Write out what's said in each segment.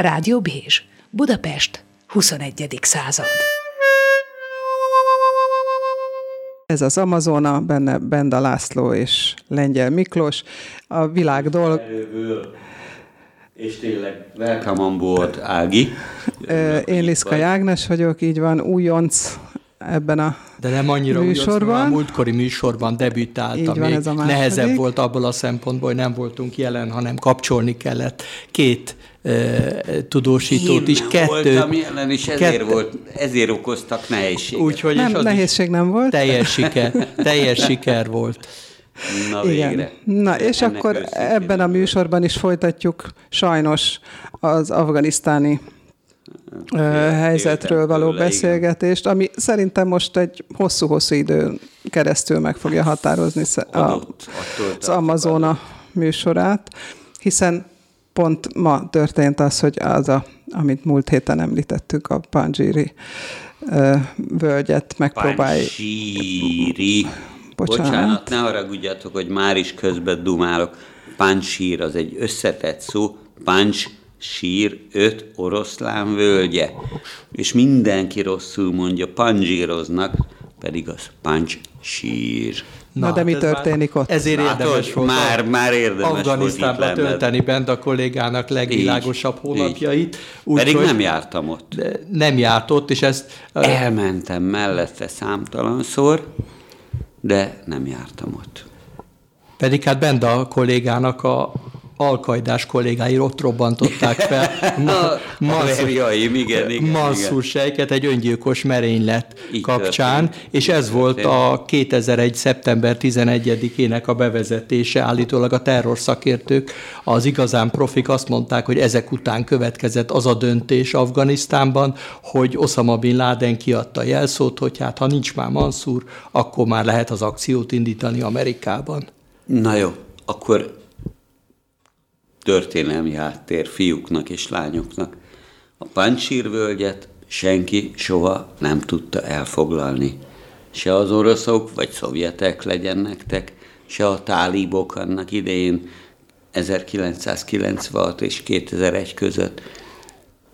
Rádió Bézs, Budapest, 21. század. Ez az Amazona, benne Benda László és Lengyel Miklós. A világ dolg... És tényleg welcome on board, Ági. Én Liszka Jágnes vagyok, így van, újonc ebben a De nem annyira műsorban. Újonc, a múltkori műsorban debütáltam. Így van, ez a második. nehezebb volt abból a szempontból, hogy nem voltunk jelen, hanem kapcsolni kellett két tudósítót Én is. Kettőt, voltam jelen, és ezért, kettő- volt, ezért okoztak nehézséget. Úgyhogy nem, nehézség nem volt. teljes siker, teljes siker volt. Na Igen. végre. Na, és Ennek akkor ebben a műsorban is folytatjuk sajnos az afganisztáni helyzetről való tőle, igen. beszélgetést, ami szerintem most egy hosszú-hosszú időn keresztül meg fogja határozni a, az Amazona műsorát, hiszen pont ma történt az, hogy az, a, amit múlt héten említettük, a Panjiri völgyet megpróbálj... Pánsíri. Bocsánat. Bocsánat, ne haragudjatok, hogy már is közben dumálok. Páncsír az egy összetett szó. Páncs sír, öt oroszlán völgye. És mindenki rosszul mondja, panzsíroznak, pedig az páncs sír. Na, de mi hát már- történik ott? Ezért Látod? érdemes volt Már- a- már érdemes volt Afganisztánba lenned. tölteni bent a kollégának legvilágosabb Így, hónapjait. Pedig úgyhogy nem jártam ott. nem járt ott, és ezt Elmentem mellette számtalanszor, de nem jártam ott. Pedig hát Benda kollégának a alkaidás kollégái ott robbantották fel A haverjaim, igen, igen, Mansur sejket egy öngyilkos merénylet Így kapcsán, történt, és ez volt a 2001. szeptember 11-ének a bevezetése. Állítólag a terrorszakértők, az igazán profik azt mondták, hogy ezek után következett az a döntés Afganisztánban, hogy Osama Bin Laden kiadta jelszót, hogy hát ha nincs már Mansur, akkor már lehet az akciót indítani Amerikában. Na jó, akkor történelmi háttér fiúknak és lányoknak. A Pancsír völgyet senki soha nem tudta elfoglalni. Se az oroszok vagy szovjetek legyen nektek, se a tálibok annak idején 1996 és 2001 között,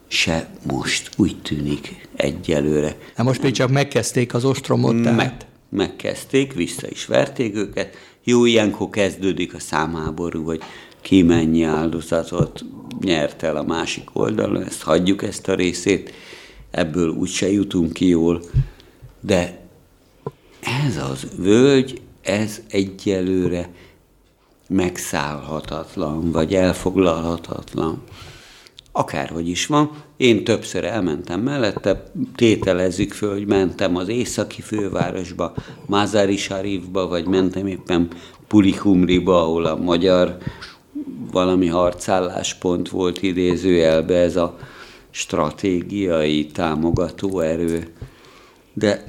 se most úgy tűnik egyelőre. Na most még csak megkezdték az ostromot, tehát... Meg, megkezdték, vissza is verték őket. Jó, ilyenkor kezdődik a számháború, hogy ki mennyi áldozatot nyert el a másik oldalon, ezt hagyjuk ezt a részét, ebből úgyse jutunk ki jól, de ez az völgy, ez egyelőre megszállhatatlan, vagy elfoglalhatatlan. Akárhogy is van, én többször elmentem mellette, tételezzük föl, hogy mentem az északi fővárosba, Mazari Sharifba, vagy mentem éppen Pulikumriba, ahol a magyar valami harcálláspont volt idézőjelbe ez a stratégiai támogató erő. De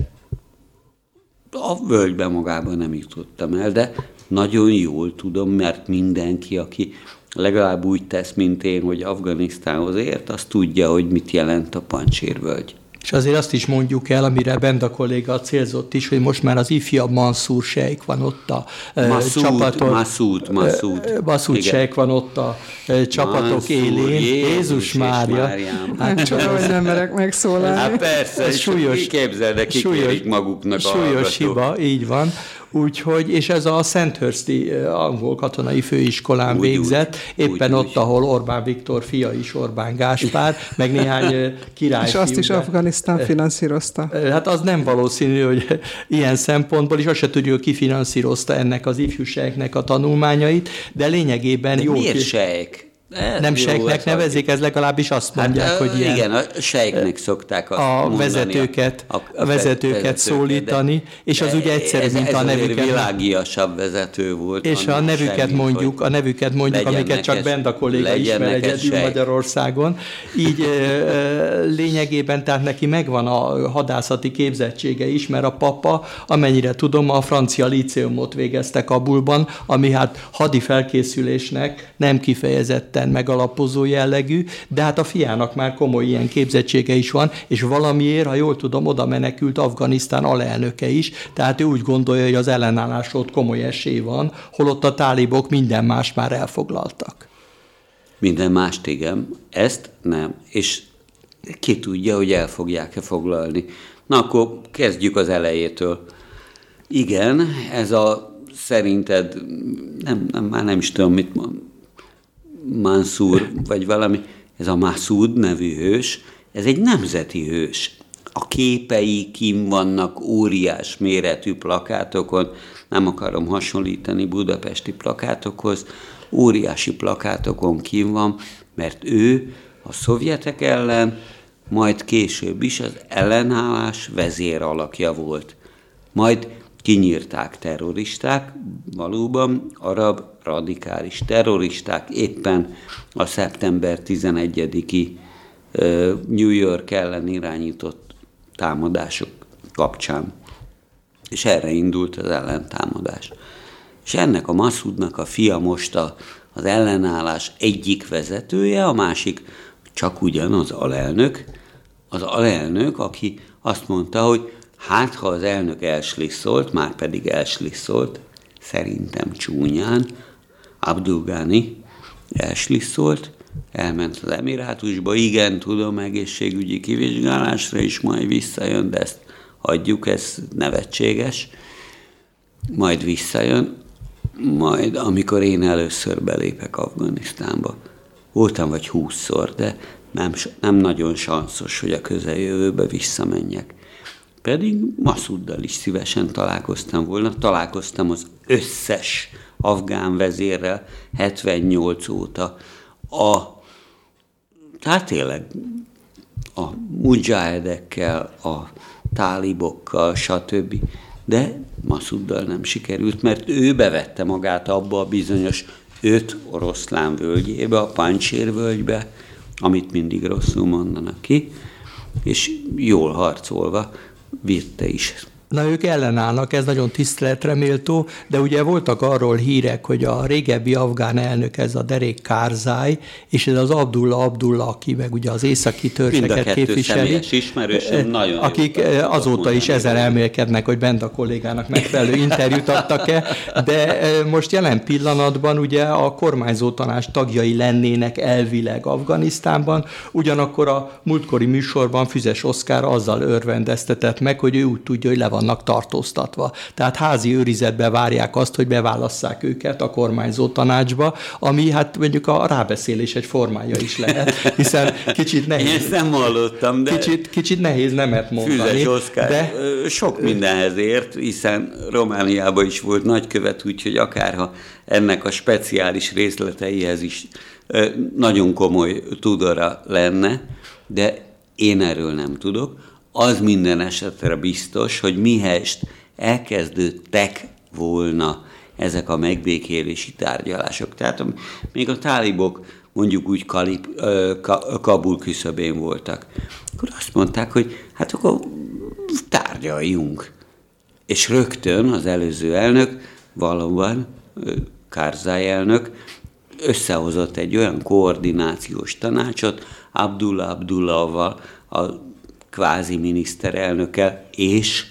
a völgybe magában nem jutottam el, de nagyon jól tudom, mert mindenki, aki legalább úgy tesz, mint én, hogy Afganisztánhoz ért, az tudja, hogy mit jelent a pancsérvölgy. És azért azt is mondjuk el, amire Benda kolléga célzott is, hogy most már az ifjabb Mansur sejk van ott a ö, Massoud, csapatok. Massoud, Massoud. Ö, Massoud Igen. sejk van ott a csapatok Mansur, élén. Jézus Jézus Mária. Máriám. Nem csoda, hogy nem merek megszólalni. Hát persze, Ez súlyos- képzeld, de kikérik maguknak a Súlyos hiba, így van. Úgyhogy, és ez a Sandhursti ö, angol katonai főiskolán Úgy, végzett, úgy, éppen úgy, ott, úgy. ahol Orbán Viktor fia is Orbán Gáspár, meg néhány ö, király. És azt is Afganisztán finanszírozta. Hát az nem valószínű, hogy ilyen szempontból, és azt se tudjuk, hogy ki finanszírozta ennek az ifjúságnak a tanulmányait, de lényegében De jó. miért ki- sejk? Ez Nem sejknek ez nevezik, ez legalábbis azt mondják, Hát, hogy ilyen Igen, a sejknek szokták azt a mondani. vezetőket, a vezetőket szólítani, és az de ugye egyszerű, ez, mint ez a nevüket. világiasabb vezető volt. És a nevüket semmit, mondjuk, a nevüket mondjuk, amiket csak neked- Benda kolléga ismer egyedül sejk. Magyarországon. Így lényegében, tehát neki megvan a hadászati képzettsége is, mert a papa, amennyire tudom, a francia líceumot végezte Kabulban, ami hát hadi felkészülésnek nem kifejezetten megalapozó jellegű, de hát a fiának már komoly ilyen képzettsége is van, és valamiért, ha jól tudom, oda menekült Afganisztán alelnöke is, tehát ő úgy gondolja, hogy az ellenállásról ott komoly esély van, holott a tálibok minden más már elfoglaltak. minden mást igen, ezt nem. És ki tudja, hogy el fogják-e foglalni. Na akkor kezdjük az elejétől. Igen, ez a szerinted, nem, nem, már nem is tudom, mit mond, Mansur, vagy valami, ez a Masud nevű hős, ez egy nemzeti hős. A képei kim vannak óriás méretű plakátokon, nem akarom hasonlítani budapesti plakátokhoz, óriási plakátokon kim van, mert ő a szovjetek ellen, majd később is az ellenállás vezér alakja volt. Majd kinyírták terroristák, valóban arab radikális terroristák éppen a szeptember 11-i New York ellen irányított támadások kapcsán. És erre indult az ellentámadás. És ennek a Masudnak a fia most a, az ellenállás egyik vezetője, a másik csak ugyan az alelnök, az alelnök, aki azt mondta, hogy hát ha az elnök elsliszolt, már pedig elsliszolt, szerintem csúnyán, Abdul Ghani elsliszolt, elment az Emirátusba, igen, tudom, egészségügyi kivizsgálásra is majd visszajön, de ezt adjuk, ez nevetséges. Majd visszajön, majd amikor én először belépek Afganisztánba, voltam vagy húszszor, de nem, nem nagyon sanszos, hogy a közeljövőbe visszamenjek. Pedig Masuddal is szívesen találkoztam volna, találkoztam az összes afgán vezérrel 78 óta. A, tehát tényleg a mujahedekkel, a tálibokkal, stb. De Masuddal nem sikerült, mert ő bevette magát abba a bizonyos öt oroszlán völgyébe, a Pancsér völgybe, amit mindig rosszul mondanak ki, és jól harcolva vitte is Na, ők ellenállnak, ez nagyon tiszteletre méltó, de ugye voltak arról hírek, hogy a régebbi afgán elnök, ez a Derek Kárzáj, és ez az Abdullah Abdullah, aki meg ugye az északi törzseket képviseli. ismerősöm, nagyon Akik jó, azóta is ezer elmélkednek, hogy bent a kollégának megfelelő interjút adtak-e, de most jelen pillanatban ugye a kormányzó tanács tagjai lennének elvileg Afganisztánban, ugyanakkor a múltkori műsorban Füzes Oszkár azzal örvendeztetett meg, hogy ő úgy tudja, hogy le vannak tartóztatva. Tehát házi őrizetbe várják azt, hogy beválasszák őket a kormányzó tanácsba, ami hát mondjuk a rábeszélés egy formája is lehet, hiszen kicsit nehéz. Én ezt nem hallottam, de... Kicsit, kicsit nehéz nemet mondani. Füzes Oszkár de... sok mindenhez ért, hiszen Romániában is volt nagykövet, úgyhogy akárha ennek a speciális részleteihez is nagyon komoly tudora lenne, de én erről nem tudok az minden esetre biztos, hogy mihest elkezdődtek volna ezek a megbékélési tárgyalások. Tehát még a tálibok mondjuk úgy Kalib, Kabul küszöbén voltak, akkor azt mondták, hogy hát akkor tárgyaljunk. És rögtön az előző elnök, valóban Kárzáj elnök, összehozott egy olyan koordinációs tanácsot Abdullah Abdullahval, a kvázi miniszterelnöke és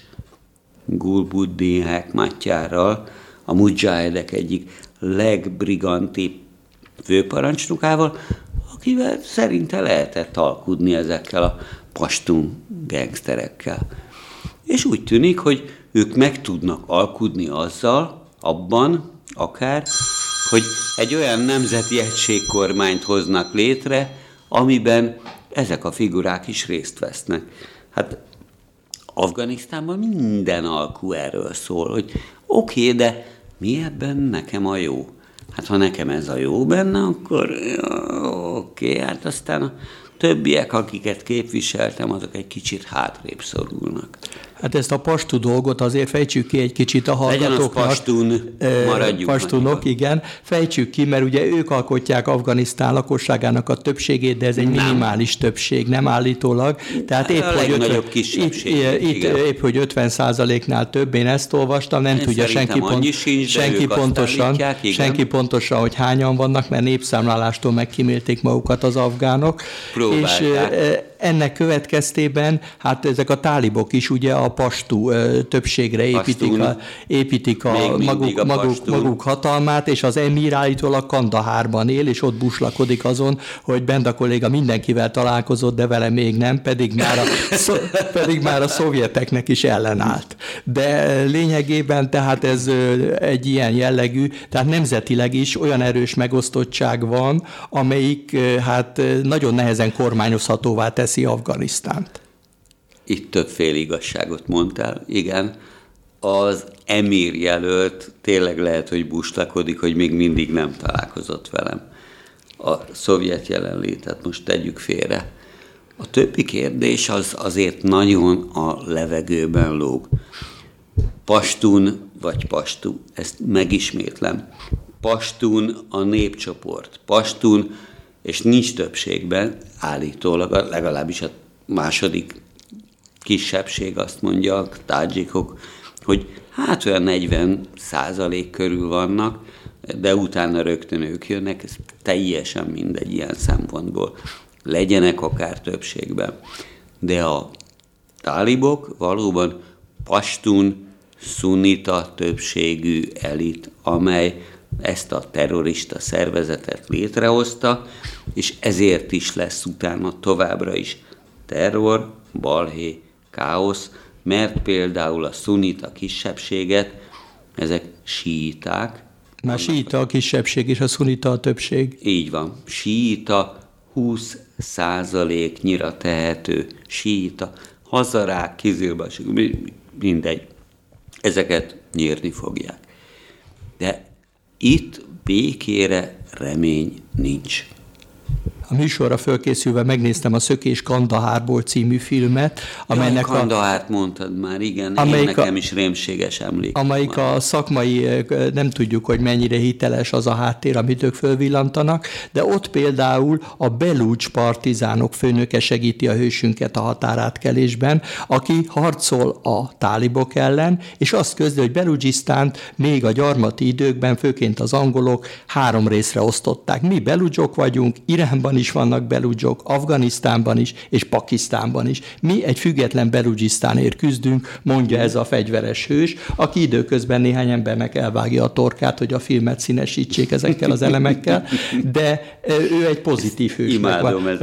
Gulbuddin Hekmatyárral, a mujahedek egyik legbrigantibb főparancsnokával, akivel szerinte lehetett alkudni ezekkel a pastun gangsterekkel. És úgy tűnik, hogy ők meg tudnak alkudni azzal, abban akár, hogy egy olyan nemzeti egységkormányt hoznak létre, amiben ezek a figurák is részt vesznek. Hát Afganisztánban minden alkú erről szól, hogy oké, okay, de mi ebben nekem a jó? Hát ha nekem ez a jó benne, akkor oké, okay, hát aztán a többiek, akiket képviseltem, azok egy kicsit hátrébb szorulnak. Hát ezt a pastú dolgot azért fejtsük ki egy kicsit a hallgatóknak. Legyen az pastún, maradjunk. Pastunok, igen. Fejtsük ki, mert ugye ők alkotják Afganisztán lakosságának a többségét, de ez egy nem. minimális többség, nem állítólag. Tehát épp, a hogy, 50, itt, itt, épp, hogy 50 százaléknál több, én ezt olvastam, nem én tudja senki, pont, sincs, senki pontosan, senki pontosan, hogy hányan vannak, mert népszámlálástól megkímélték magukat az afgánok. Próbálták. És ennek következtében, hát ezek a tálibok is ugye a pastú többségre építik a, építik a maguk, a maguk, maguk hatalmát, és az emír állítólag Kandahárban él, és ott buslakodik azon, hogy Benda kolléga mindenkivel találkozott, de vele még nem, pedig már a, szó, pedig már a szovjeteknek is ellenállt. De lényegében tehát ez egy ilyen jellegű, tehát nemzetileg is olyan erős megosztottság van, amelyik hát nagyon nehezen kormányozhatóvá teszi Afganisztánt. Itt többféle igazságot mondtál, igen. Az emír jelölt tényleg lehet, hogy buslakodik, hogy még mindig nem találkozott velem. A szovjet jelenlétet most tegyük félre. A többi kérdés az azért nagyon a levegőben lóg. Pastun vagy pastú, ezt megismétlem. Pastun a népcsoport. Pastun, és nincs többségben, állítólag, legalábbis a második kisebbség azt mondja, a tádzsikok, hogy hát olyan 40 százalék körül vannak, de utána rögtön ők jönnek, ez teljesen mindegy ilyen szempontból. Legyenek akár többségben. De a tálibok valóban pastun, szunita többségű elit, amely ezt a terrorista szervezetet létrehozta, és ezért is lesz utána továbbra is terror, balhé, káosz, mert például a szunita kisebbséget, ezek síiták. Már síita a kisebbség, és a szunita a többség. Így van. Síita 20 százaléknyira tehető síita, hazarák, kizilbasok, mindegy. Ezeket nyírni fogják. De itt békére remény nincs a műsorra fölkészülve megnéztem a Szökés Kandahárból című filmet, amelynek Jaj, Kandahárt a... mondtad már, igen, amelyik én nekem a, is rémséges emlék. Amelyik már. a szakmai, nem tudjuk, hogy mennyire hiteles az a háttér, amit ők fölvillantanak, de ott például a Belúcs partizánok főnöke segíti a hősünket a határátkelésben, aki harcol a tálibok ellen, és azt közli, hogy Belugisztánt még a gyarmati időkben, főként az angolok három részre osztották. Mi beludzsok vagyunk, Iránban Irakban is vannak beludzsok, Afganisztánban is, és Pakisztánban is. Mi egy független Belugisztánért küzdünk, mondja ez a fegyveres hős, aki időközben néhány embernek elvágja a torkát, hogy a filmet színesítsék ezekkel az elemekkel, de ő egy pozitív hősnek van,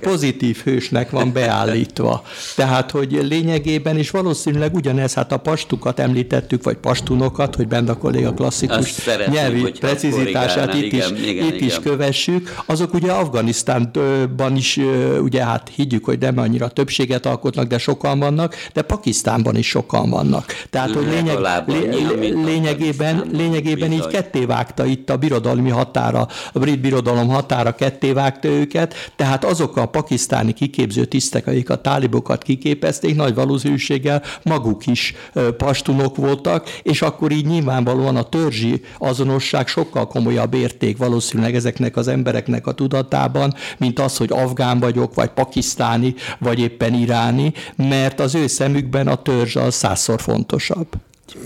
pozitív hősnek van beállítva. Tehát, hogy lényegében is valószínűleg ugyanez, hát a pastukat említettük, vagy pastunokat, hogy benne a kolléga klasszikus nyelvi precizitását itt, igen, is, igen, itt igen. is kövessük, azok ugye Afganisztánban is, ugye hát higgyük, hogy nem annyira többséget alkotnak, de sokan vannak, de Pakisztánban is sokan vannak. Tehát, hogy lényeg, lé, lényegében, lényegében így ketté vágta itt a birodalmi határa, a brit birodalom határa ketté vágta őket, tehát azok a pakisztáni kiképző tisztek, akik a tálibokat kiképezték, nagy valószínűséggel maguk is pastunok voltak, és akkor így nyilvánvalóan a törzsi azonosság sokkal komolyabb érték valószínűleg ezeknek az embereknek a tudatában, mint az, hogy afgán vagyok, vagy pakisztáni, vagy éppen iráni, mert az ő szemükben a törzs az százszor fontosabb.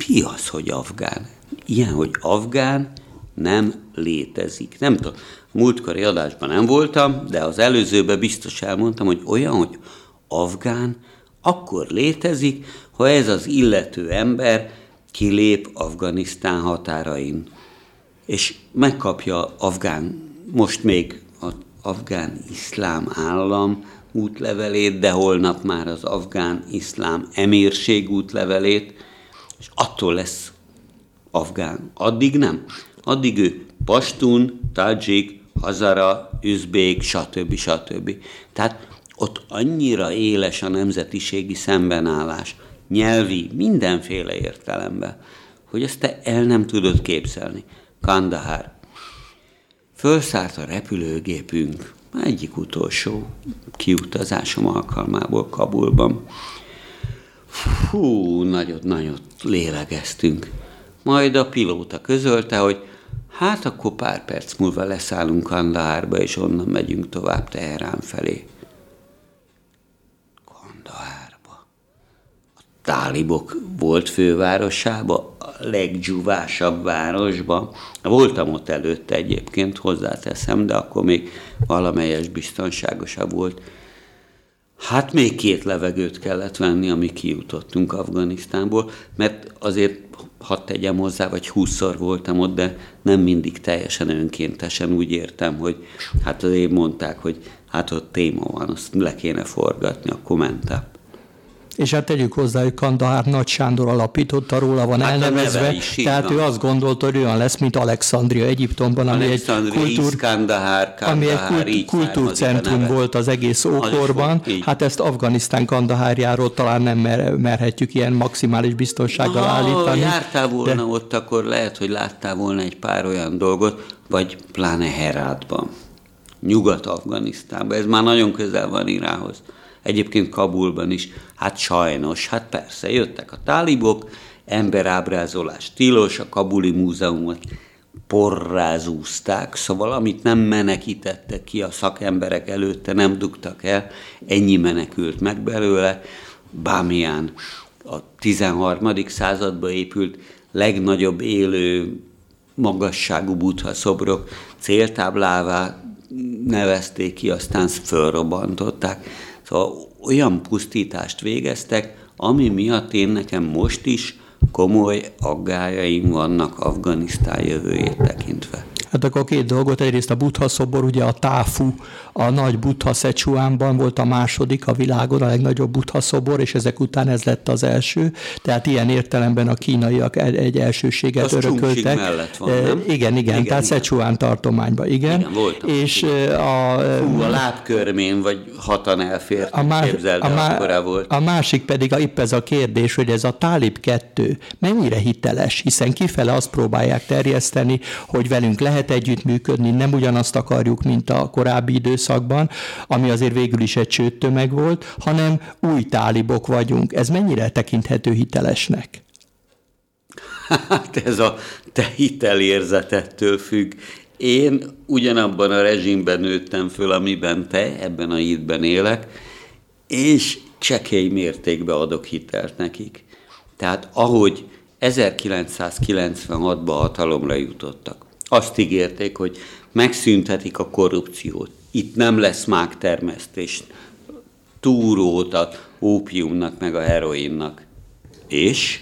Mi az, hogy afgán? Ilyen, hogy afgán nem létezik. Nem tudom, múltkori adásban nem voltam, de az előzőben biztos elmondtam, hogy olyan, hogy afgán akkor létezik, ha ez az illető ember kilép Afganisztán határain, és megkapja afgán most még afgán iszlám állam útlevelét, de holnap már az afgán iszlám emírség útlevelét, és attól lesz afgán. Addig nem. Addig ő pastun, tajik, hazara, üzbék, stb. stb. Tehát ott annyira éles a nemzetiségi szembenállás, nyelvi, mindenféle értelemben, hogy ezt te el nem tudod képzelni. Kandahár, Fölszállt a repülőgépünk, egyik utolsó kiutazásom alkalmából Kabulban. Fú, nagyot-nagyot lélegeztünk. Majd a pilóta közölte, hogy hát akkor pár perc múlva leszállunk Kandahárba, és onnan megyünk tovább Teherán felé. Kandahárba. A tálibok volt fővárosába, leggyúvásabb városba. Voltam ott előtte egyébként, hozzáteszem, de akkor még valamelyes biztonságosabb volt. Hát még két levegőt kellett venni, amíg kijutottunk Afganisztánból, mert azért hadd tegyem hozzá, vagy húszszor voltam ott, de nem mindig teljesen önkéntesen úgy értem, hogy hát azért mondták, hogy hát ott téma van, azt le kéne forgatni, akkor mentem és hát tegyük hozzá, hogy Kandahár Nagy Sándor alapította, róla van hát elnevezve, is, tehát van. ő azt gondolta, hogy olyan lesz, mint Alexandria Egyiptomban, ami egy, kultúr, Kandahár, Kandahár, ami egy kult, kultúrcentrum volt az egész ókorban. Hát ezt Afganisztán Kandahárjáról talán nem mer, merhetjük ilyen maximális biztonsággal ha, állítani. jártál volna de... ott, akkor lehet, hogy láttál volna egy pár olyan dolgot, vagy pláne Herátban, Nyugat-Afganisztánban, ez már nagyon közel van Irához egyébként Kabulban is. Hát sajnos, hát persze, jöttek a tálibok, emberábrázolás tilos, a Kabuli múzeumot porrázúzták, szóval amit nem menekítettek ki a szakemberek előtte, nem dugtak el, ennyi menekült meg belőle. Bámián a 13. században épült legnagyobb élő magasságú buddha szobrok céltáblává nevezték ki, aztán fölrobbantották. Szóval olyan pusztítást végeztek, ami miatt én nekem most is komoly aggájaim vannak Afganisztán jövőjét tekintve. Hát akkor két dolgot, egyrészt a Buddha szobor, ugye a Táfu, a nagy Buddha Szecsuánban volt a második a világon, a legnagyobb Buddha szobor, és ezek után ez lett az első. Tehát ilyen értelemben a kínaiak egy elsőséget az örököltek. mellett van, nem? Igen, igen, igen, tehát Szecsuán tartományban, igen. igen voltam, és igen. a, Fú, a lábkörmén vagy hatan elfért, a, más, a, má, volt. a másik pedig a, épp ez a kérdés, hogy ez a Tálib 2 mennyire hiteles, hiszen kifele azt próbálják terjeszteni, hogy velünk lehet lehet együttműködni, nem ugyanazt akarjuk, mint a korábbi időszakban, ami azért végül is egy csőttömeg volt, hanem új tálibok vagyunk. Ez mennyire tekinthető hitelesnek? Hát ez a te hitelérzetettől függ. Én ugyanabban a rezsimben nőttem föl, amiben te, ebben a hitben élek, és csekély mértékben adok hitelt nekik. Tehát ahogy 1996-ban hatalomra jutottak, azt ígérték, hogy megszüntetik a korrupciót. Itt nem lesz mágtermesztés, túrót a ópiumnak, meg a heroinnak. És?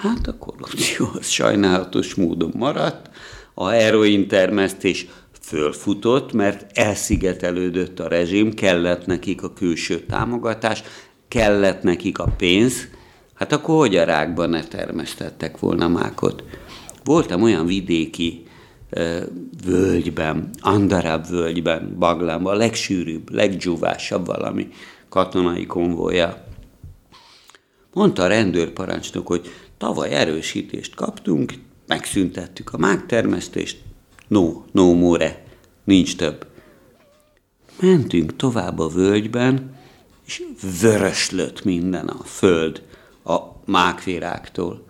Hát a korrupció az sajnálatos módon maradt, a heroin termesztés fölfutott, mert elszigetelődött a rezsim, kellett nekik a külső támogatás, kellett nekik a pénz, hát akkor hogy a rákban ne termesztettek volna mákot? Voltam olyan vidéki völgyben, Andarab völgyben, Baglámban, a legsűrűbb, leggyúvásabb valami katonai konvoja. Mondta a rendőrparancsnok, hogy tavaly erősítést kaptunk, megszüntettük a mágtermesztést, no, no more, nincs több. Mentünk tovább a völgyben, és vöröslött minden a föld a mákvirágtól.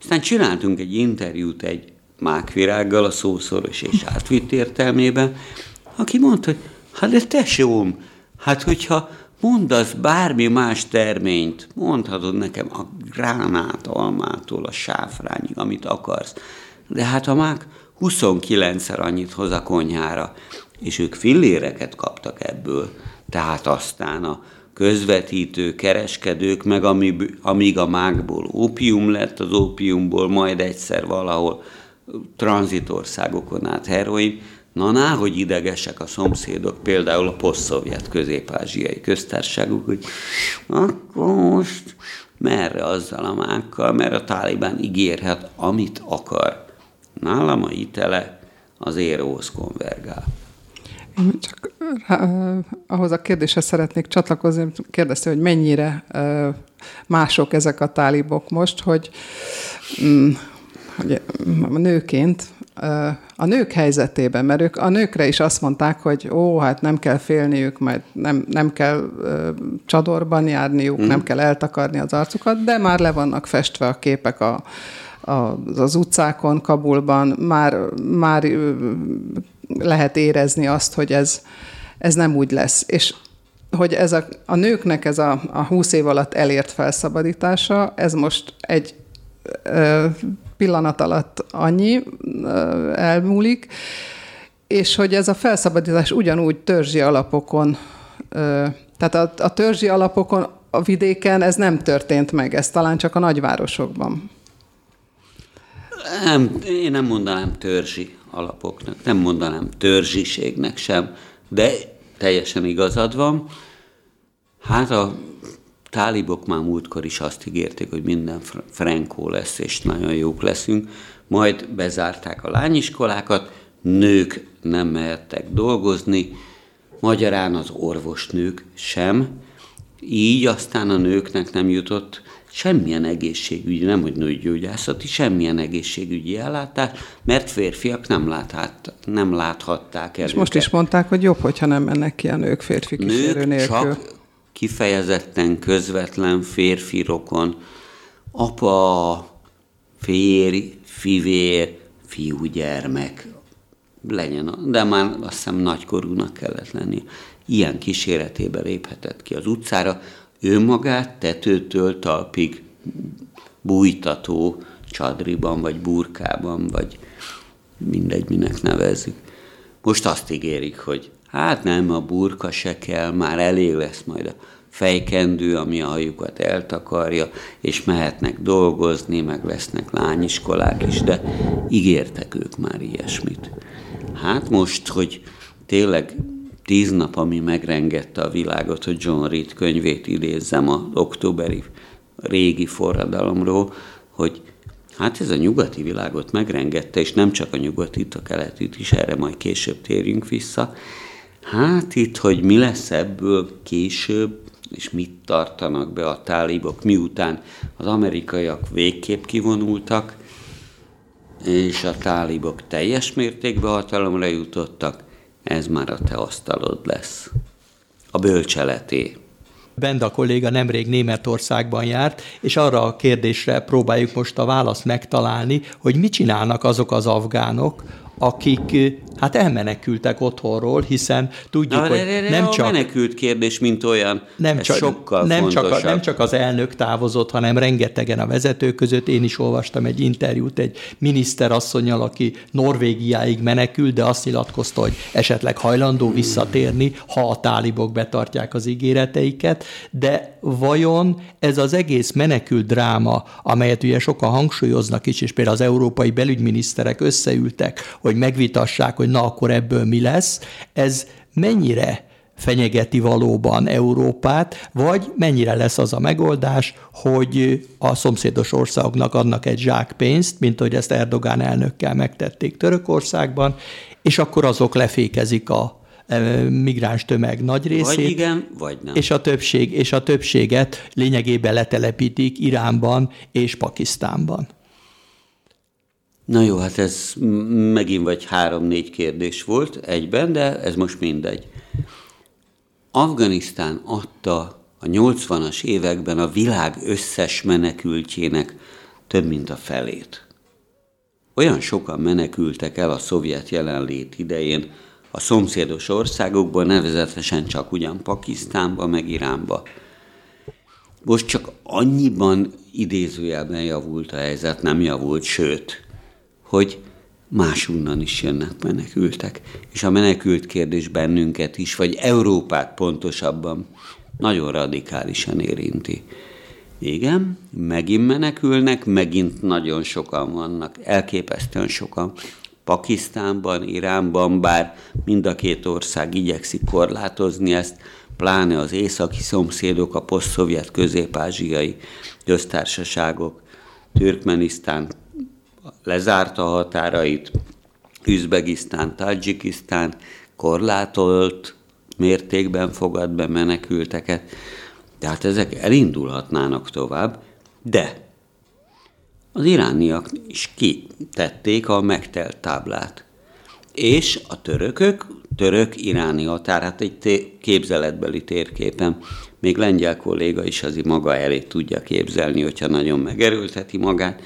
Aztán csináltunk egy interjút egy mákvirággal a szószoros és átvitt értelmében, aki mondta, hogy hát de tesóm, hát hogyha mondasz bármi más terményt, mondhatod nekem a gránát almától a sáfrányig, amit akarsz, de hát a mák 29-szer annyit hoz a konyhára, és ők filléreket kaptak ebből, tehát aztán a közvetítő kereskedők, meg amíg a mágból ópium lett, az ópiumból majd egyszer valahol tranzitországokon át heroin, na ná, hogy idegesek a szomszédok, például a poszt-szovjet közép-ázsiai köztársaságok, hogy akkor most merre azzal a mákkal, mert a tálibán ígérhet, amit akar. Nálam a hitele az éróhoz konvergál. Én csak ahhoz a kérdéshez szeretnék csatlakozni, kérdezte, hogy mennyire mások ezek a tálibok most, hogy, mm, hogy nőként a nők helyzetében, mert ők a nőkre is azt mondták, hogy ó, hát nem kell félniük, majd nem, nem kell csadorban járniuk, mm. nem kell eltakarni az arcukat, de már le vannak festve a képek a, az utcákon, Kabulban, már, már lehet érezni azt, hogy ez, ez nem úgy lesz. És hogy ez a, a nőknek ez a, a 20 év alatt elért felszabadítása, ez most egy ö, pillanat alatt annyi ö, elmúlik, és hogy ez a felszabadítás ugyanúgy törzsi alapokon Tehát a, a törzsi alapokon a vidéken ez nem történt meg, ez talán csak a nagyvárosokban. Nem, én nem mondanám törzsi alapoknak, nem mondanám törzsiségnek sem, de teljesen igazad van. Hát a tálibok már múltkor is azt ígérték, hogy minden frankó lesz, és nagyon jók leszünk. Majd bezárták a lányiskolákat, nők nem mehettek dolgozni, magyarán az orvosnők sem, így aztán a nőknek nem jutott semmilyen egészségügyi, nem hogy nőgyógyászati, semmilyen egészségügyi ellátás, mert férfiak nem, láthat, nem láthatták el. És most is mondták, hogy jobb, hogyha nem mennek ki a nők férfi kísérő nők nélkül. csak kifejezetten közvetlen férfi rokon, apa, férj, fivér, fiúgyermek, legyen, de már azt hiszem nagykorúnak kellett lenni. Ilyen kíséretében léphetett ki az utcára, ő magát tetőtől talpig bújtató csadriban, vagy burkában, vagy mindegy, minek nevezzük. Most azt ígérik, hogy hát nem, a burka se kell, már elég lesz majd a fejkendő, ami a hajukat eltakarja, és mehetnek dolgozni, meg lesznek lányiskolák is, de ígértek ők már ilyesmit. Hát most, hogy tényleg tíz nap, ami megrengette a világot, hogy John Reed könyvét idézzem az októberi régi forradalomról, hogy hát ez a nyugati világot megrengette, és nem csak a nyugatit, a keletit is, erre majd később térjünk vissza. Hát itt, hogy mi lesz ebből később, és mit tartanak be a tálibok, miután az amerikaiak végképp kivonultak, és a tálibok teljes mértékben hatalomra jutottak, ez már a te asztalod lesz. A bölcseleté. Benda kolléga nemrég Németországban járt, és arra a kérdésre próbáljuk most a választ megtalálni, hogy mit csinálnak azok az afgánok, akik hát elmenekültek otthonról, hiszen tudjuk, Na, hogy nem csak... A menekült kérdés, mint olyan, nem csak, sokkal nem csak, a, nem csak az elnök távozott, hanem rengetegen a vezetők között. Én is olvastam egy interjút egy miniszterasszonyjal, aki Norvégiáig menekült, de azt nyilatkozta, hogy esetleg hajlandó visszatérni, ha a tálibok betartják az ígéreteiket, de vajon ez az egész menekült dráma, amelyet ugye sokan hangsúlyoznak is, és például az európai belügyminiszterek összeültek, hogy megvitassák, hogy na akkor ebből mi lesz, ez mennyire fenyegeti valóban Európát, vagy mennyire lesz az a megoldás, hogy a szomszédos országoknak adnak egy zsák pénzt, mint hogy ezt Erdogán elnökkel megtették Törökországban, és akkor azok lefékezik a e, migráns tömeg nagy részét. Vagy igen, vagy nem. És a, többség, és a többséget lényegében letelepítik Iránban és Pakisztánban. Na jó, hát ez megint vagy három-négy kérdés volt egyben, de ez most mindegy. Afganisztán adta a 80-as években a világ összes menekültjének több mint a felét. Olyan sokan menekültek el a szovjet jelenlét idején a szomszédos országokból, nevezetesen csak ugyan Pakisztánba, meg Iránba. Most csak annyiban idézőjelben javult a helyzet, nem javult, sőt, hogy másunnan is jönnek menekültek. És a menekült kérdés bennünket is, vagy Európát pontosabban nagyon radikálisan érinti. Igen, megint menekülnek, megint nagyon sokan vannak, elképesztően sokan. Pakisztánban, Iránban, bár mind a két ország igyekszik korlátozni ezt, pláne az északi szomszédok, a poszt-szovjet közép-ázsiai köztársaságok, Türkmenisztán, lezárta határait, Üzbegisztán, Tadzsikisztán korlátolt mértékben fogad be menekülteket, tehát ezek elindulhatnának tovább, de az irániak is kitették a megtelt táblát. És a törökök, török-iráni határ, hát egy té- képzeletbeli térképen, még lengyel kolléga is az maga elé tudja képzelni, hogyha nagyon megerőlteti magát,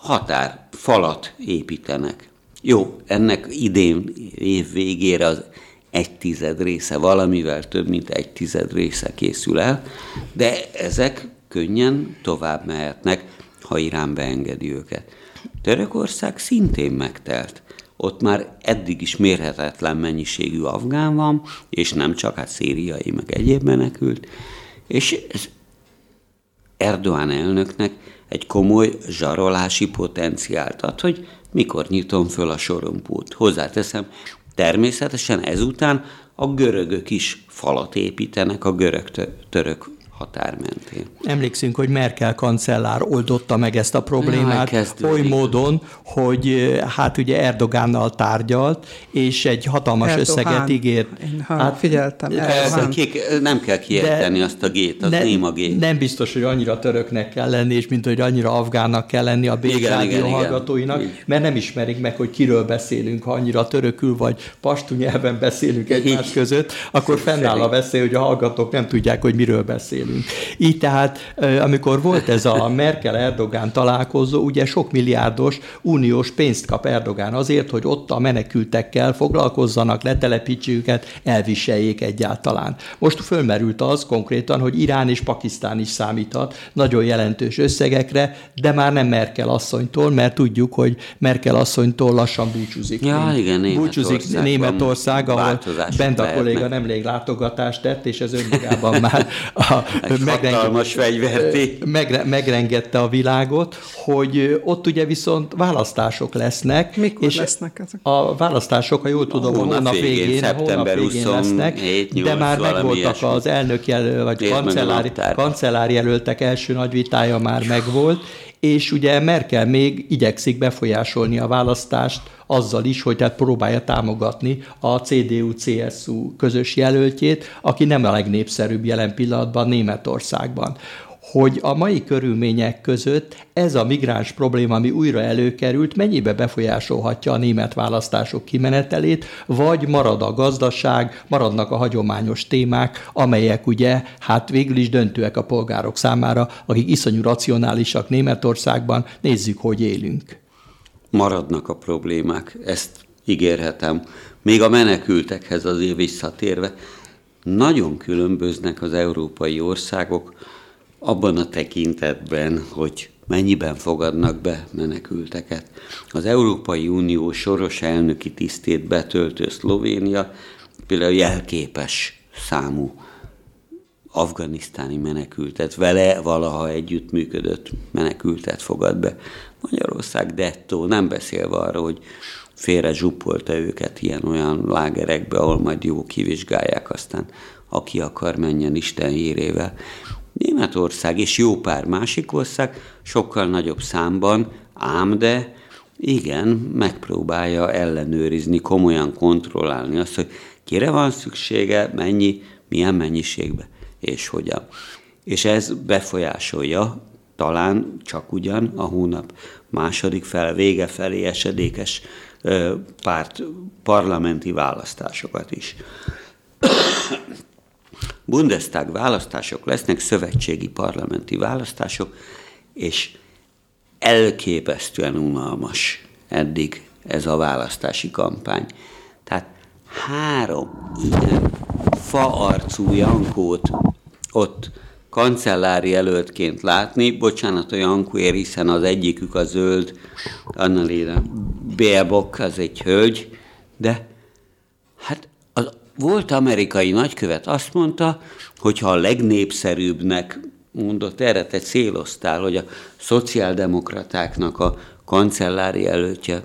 határ, falat építenek. Jó, ennek idén év végére az egy tized része, valamivel több, mint egy tized része készül el, de ezek könnyen tovább mehetnek, ha Irán beengedi őket. Törökország szintén megtelt. ott már eddig is mérhetetlen mennyiségű afgán van, és nem csak, hát szíriai, meg egyéb menekült, és Erdoğan elnöknek egy komoly zsarolási potenciált ad, hogy mikor nyitom föl a sorompót. Hozzáteszem, természetesen ezután a görögök is falat építenek a görög-török határ mentén. Emlékszünk, hogy Merkel kancellár oldotta meg ezt a problémát Jaj, oly módon, hogy hát ugye Erdogánnal tárgyalt, és egy hatalmas Erdogan. összeget ígért. Én hát, figyeltem. Persze, kék, nem kell kiejteni azt a gét, az ne, néma gét. Nem biztos, hogy annyira töröknek kell lenni, és mint hogy annyira afgánnak kell lenni a Békrádió hallgatóinak, igen. mert nem ismerik meg, hogy kiről beszélünk, ha annyira törökül vagy pastu nyelven beszélünk egymás között, akkor fennáll a veszély, hogy a hallgatók nem tudják, hogy miről beszélünk beszélünk. Így tehát, amikor volt ez a Merkel-Erdogán találkozó, ugye sok milliárdos uniós pénzt kap Erdogán azért, hogy ott a menekültekkel foglalkozzanak, letelepítsék őket, elviseljék egyáltalán. Most fölmerült az konkrétan, hogy Irán és Pakisztán is számíthat nagyon jelentős összegekre, de már nem Merkel asszonytól, mert tudjuk, hogy Merkel asszonytól lassan búcsúzik. Ja, igen, Németország. Búcsúzik Németország, ahol bent a kolléga nemrég látogatást tett, és ez önmagában már a hatalmas fegyverté. Megre, megrengette a világot, hogy ott ugye viszont választások lesznek. Mikor és lesznek ezek? A választások, ha jól tudom, a hónap, hónap végén, végén szeptember hónap végén lesznek, 7, de már megvoltak az elnök jelöl, vagy kancellár, kancellár jelöltek első nagy vitája már megvolt, és ugye Merkel még igyekszik befolyásolni a választást azzal is, hogy tehát próbálja támogatni a CDU-CSU közös jelöltjét, aki nem a legnépszerűbb jelen pillanatban Németországban hogy a mai körülmények között ez a migráns probléma, ami újra előkerült, mennyibe befolyásolhatja a német választások kimenetelét, vagy marad a gazdaság, maradnak a hagyományos témák, amelyek ugye hát végül is döntőek a polgárok számára, akik iszonyú racionálisak Németországban, nézzük, hogy élünk. Maradnak a problémák, ezt ígérhetem. Még a menekültekhez azért visszatérve, nagyon különböznek az európai országok, abban a tekintetben, hogy mennyiben fogadnak be menekülteket. Az Európai Unió soros elnöki tisztét betöltő Szlovénia például jelképes számú afganisztáni menekültet, vele valaha együttműködött menekültet fogad be. Magyarország dettó, nem beszélve arra, hogy félre zsupolta őket ilyen-olyan lágerekbe, ahol majd jó kivizsgálják, aztán aki akar, menjen Isten hírével. Németország és jó pár másik ország sokkal nagyobb számban, ám de igen, megpróbálja ellenőrizni, komolyan kontrollálni azt, hogy kire van szüksége, mennyi, milyen mennyiségbe, és hogyan. És ez befolyásolja talán csak ugyan a hónap második fel, vége felé esedékes párt parlamenti választásokat is. Bundestag választások lesznek, szövetségi parlamenti választások, és elképesztően unalmas eddig ez a választási kampány. Tehát három ilyen faarcú Jankót ott kancellári előttként látni, bocsánat a Jankóért, hiszen az egyikük a zöld, Annalena Baerbock, az egy hölgy, de hát volt amerikai nagykövet azt mondta, hogy ha a legnépszerűbbnek mondott, erre te céloztál, hogy a szociáldemokratáknak a kancellári előttje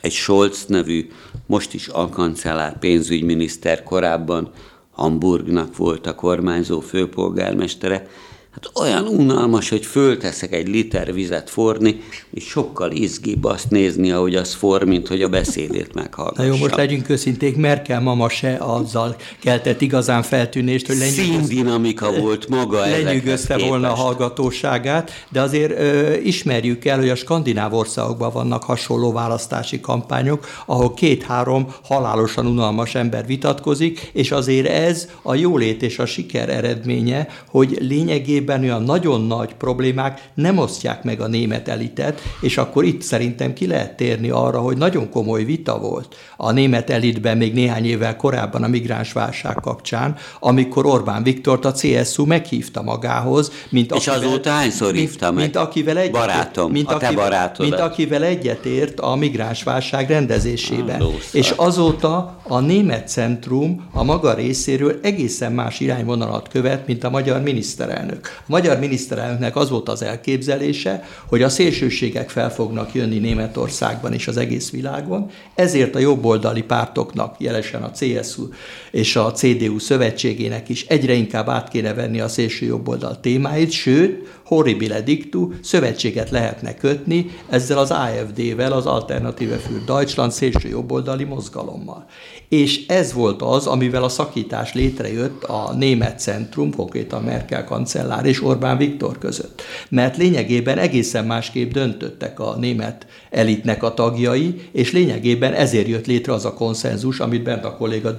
egy Scholz nevű, most is alkancellár pénzügyminiszter, korábban Hamburgnak volt a kormányzó főpolgármestere, Hát olyan unalmas, hogy fölteszek egy liter vizet forni, és sokkal izgibb azt nézni, ahogy az for, mint hogy a beszédét meghallgassam. Na jó, most legyünk őszinték, Merkel mama se azzal keltett igazán feltűnést, hogy Színdinamika volt maga lenyűgözte volna a hallgatóságát, de azért ö, ismerjük el, hogy a skandináv országokban vannak hasonló választási kampányok, ahol két-három halálosan unalmas ember vitatkozik, és azért ez a jólét és a siker eredménye, hogy lényegében lényegében olyan nagyon nagy problémák nem osztják meg a német elitet, és akkor itt szerintem ki lehet térni arra, hogy nagyon komoly vita volt a német elitben még néhány évvel korábban a migránsválság kapcsán, amikor Orbán Viktort a CSU meghívta magához, mint és akivel, azóta hányszor hívta mint, meg? Mint akivel egyet, Barátom, mint a te akivel, barátodat. Mint akivel egyetért a migránsválság rendezésében. Ah, és azóta a német centrum a maga részéről egészen más irányvonalat követ, mint a magyar miniszterelnök. A magyar miniszterelnöknek az volt az elképzelése, hogy a szélsőségek fel fognak jönni Németországban és az egész világon, ezért a jobboldali pártoknak, jelesen a CSU és a CDU szövetségének is egyre inkább át kéne venni a szélső jobboldal témáit, sőt, horribile dictu, szövetséget lehetne kötni ezzel az AfD-vel, az Alternative für Deutschland szélső jobboldali mozgalommal. És ez volt az, amivel a szakítás létrejött a német centrum, konkrétan Merkel kancellár és Orbán Viktor között. Mert lényegében egészen másképp döntöttek a német elitnek a tagjai, és lényegében ezért jött létre az a konszenzus, amit bent a kolléga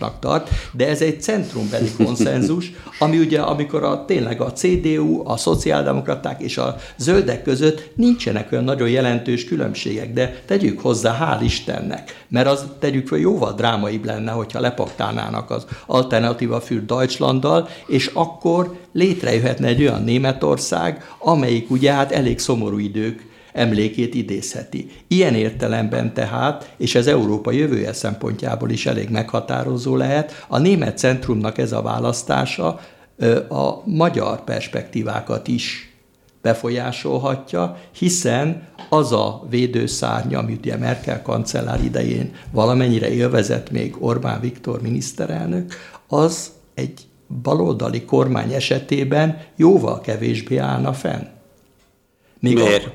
dögunalmasnak tart, de ez egy centrumbeli konszenzus, ami ugye, amikor a, tényleg a CDU, a szociáldemokraták és a zöldek között nincsenek olyan nagyon jelentős különbségek, de tegyük hozzá, hál' Istennek, mert az tegyük fel jóval drámaibb lenne, hogyha lepaktálnának az Alternativa für Deutschlanddal, és akkor létrejöhetne egy olyan Németország, amelyik ugye hát elég szomorú idők emlékét idézheti. Ilyen értelemben tehát, és ez Európa jövője szempontjából is elég meghatározó lehet, a német centrumnak ez a választása a magyar perspektívákat is befolyásolhatja, hiszen az a védőszárnya, amit ugye Merkel kancellár idején valamennyire élvezett még Orbán Viktor miniszterelnök, az egy baloldali kormány esetében jóval kevésbé állna fenn. Még Miért? A,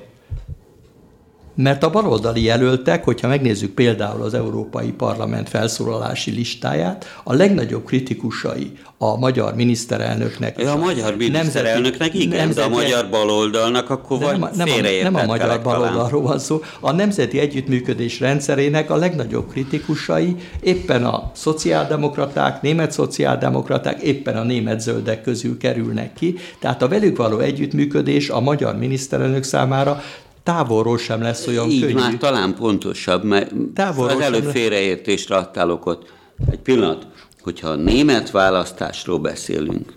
mert a baloldali jelöltek, hogyha megnézzük például az Európai Parlament felszólalási listáját, a legnagyobb kritikusai a magyar miniszterelnöknek. Ja, a magyar miniszterelnöknek nemzeti, igen, nemzeti, de a magyar baloldalnak akkor vagy nem, nem, a, nem a magyar baloldalról van szó. A nemzeti együttműködés rendszerének a legnagyobb kritikusai éppen a szociáldemokraták, német szociáldemokraták, éppen a német zöldek közül kerülnek ki. Tehát a velük való együttműködés a magyar miniszterelnök számára távolról sem lesz olyan Így könnyű. már talán pontosabb, mert távolról az előbb félreértésre adtál okot. Egy pillanat, hogyha a német választásról beszélünk,